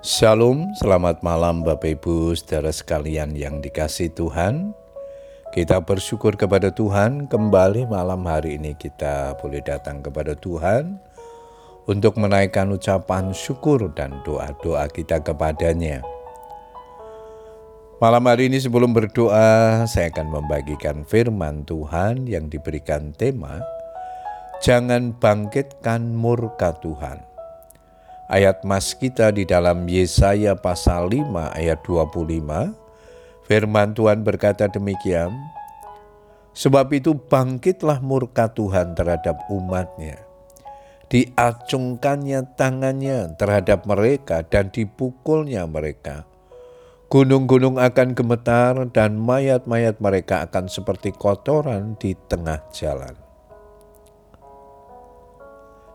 Shalom, selamat malam Bapak Ibu saudara sekalian yang dikasih Tuhan. Kita bersyukur kepada Tuhan kembali malam hari ini kita boleh datang kepada Tuhan untuk menaikkan ucapan syukur dan doa-doa kita kepadanya. Malam hari ini sebelum berdoa, saya akan membagikan firman Tuhan yang diberikan tema Jangan bangkitkan murka Tuhan. Ayat mas kita di dalam Yesaya pasal 5 ayat 25, firman Tuhan berkata demikian, Sebab itu bangkitlah murka Tuhan terhadap umatnya. Diacungkannya tangannya terhadap mereka dan dipukulnya mereka. Gunung-gunung akan gemetar dan mayat-mayat mereka akan seperti kotoran di tengah jalan.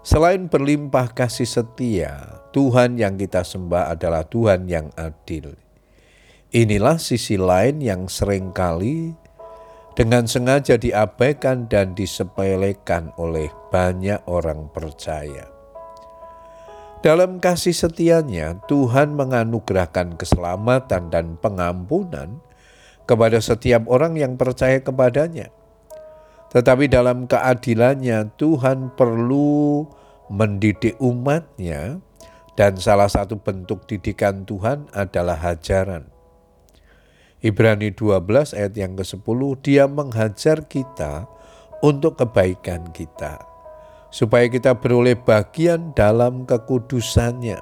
Selain berlimpah kasih setia, Tuhan yang kita sembah adalah Tuhan yang adil. Inilah sisi lain yang sering kali dengan sengaja diabaikan dan disepelekan oleh banyak orang percaya. Dalam kasih setianya, Tuhan menganugerahkan keselamatan dan pengampunan kepada setiap orang yang percaya kepadanya. Tetapi dalam keadilannya Tuhan perlu mendidik umatnya dan salah satu bentuk didikan Tuhan adalah hajaran. Ibrani 12 ayat yang ke-10 dia menghajar kita untuk kebaikan kita supaya kita beroleh bagian dalam kekudusannya.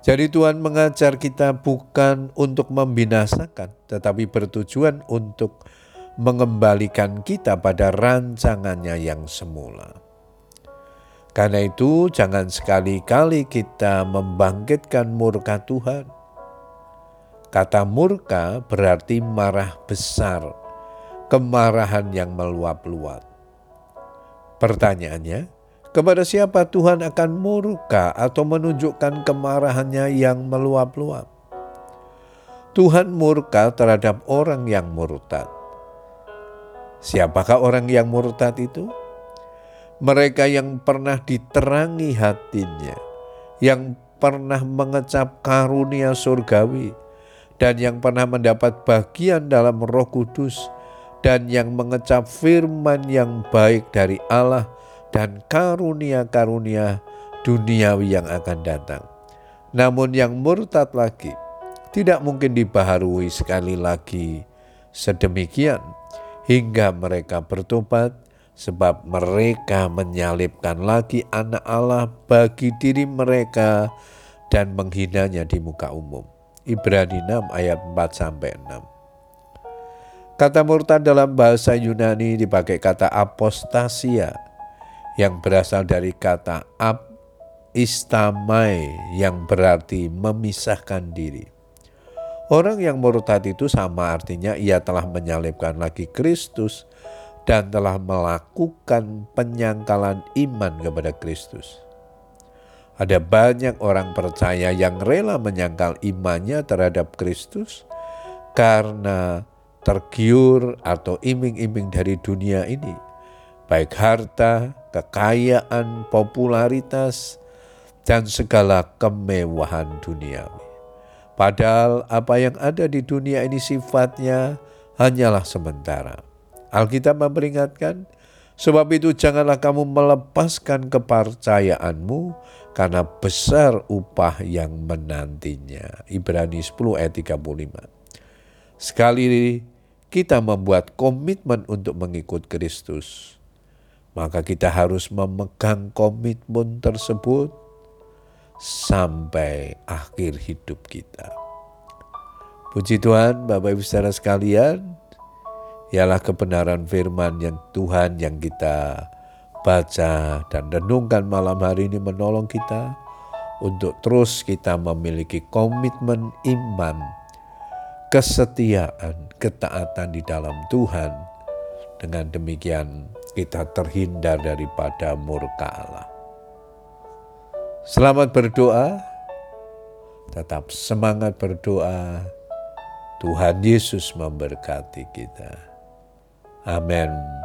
Jadi Tuhan mengajar kita bukan untuk membinasakan tetapi bertujuan untuk mengembalikan kita pada rancangannya yang semula. Karena itu, jangan sekali-kali kita membangkitkan murka Tuhan. Kata murka berarti marah besar, kemarahan yang meluap-luap. Pertanyaannya, kepada siapa Tuhan akan murka atau menunjukkan kemarahannya yang meluap-luap? Tuhan murka terhadap orang yang murtad. Siapakah orang yang murtad itu? Mereka yang pernah diterangi hatinya, yang pernah mengecap karunia surgawi, dan yang pernah mendapat bagian dalam roh kudus, dan yang mengecap firman yang baik dari Allah dan karunia-karunia duniawi yang akan datang. Namun yang murtad lagi, tidak mungkin dibaharui sekali lagi sedemikian hingga mereka bertobat sebab mereka menyalibkan lagi anak Allah bagi diri mereka dan menghinanya di muka umum. Ibrani 6 ayat 4 sampai 6. Kata murtad dalam bahasa Yunani dipakai kata apostasia yang berasal dari kata ap istamai yang berarti memisahkan diri. Orang yang murtad itu sama artinya ia telah menyalibkan lagi Kristus dan telah melakukan penyangkalan iman kepada Kristus. Ada banyak orang percaya yang rela menyangkal imannya terhadap Kristus karena tergiur atau iming-iming dari dunia ini, baik harta, kekayaan, popularitas, dan segala kemewahan duniawi. Padahal apa yang ada di dunia ini sifatnya hanyalah sementara. Alkitab memperingatkan, sebab itu janganlah kamu melepaskan kepercayaanmu karena besar upah yang menantinya. Ibrani 10 ayat 35. Sekali kita membuat komitmen untuk mengikut Kristus, maka kita harus memegang komitmen tersebut sampai akhir hidup kita. Puji Tuhan, Bapak Ibu saudara sekalian, ialah kebenaran firman yang Tuhan yang kita baca dan renungkan malam hari ini menolong kita untuk terus kita memiliki komitmen iman, kesetiaan, ketaatan di dalam Tuhan. Dengan demikian kita terhindar daripada murka Allah. Selamat berdoa, tetap semangat berdoa. Tuhan Yesus memberkati kita. Amen.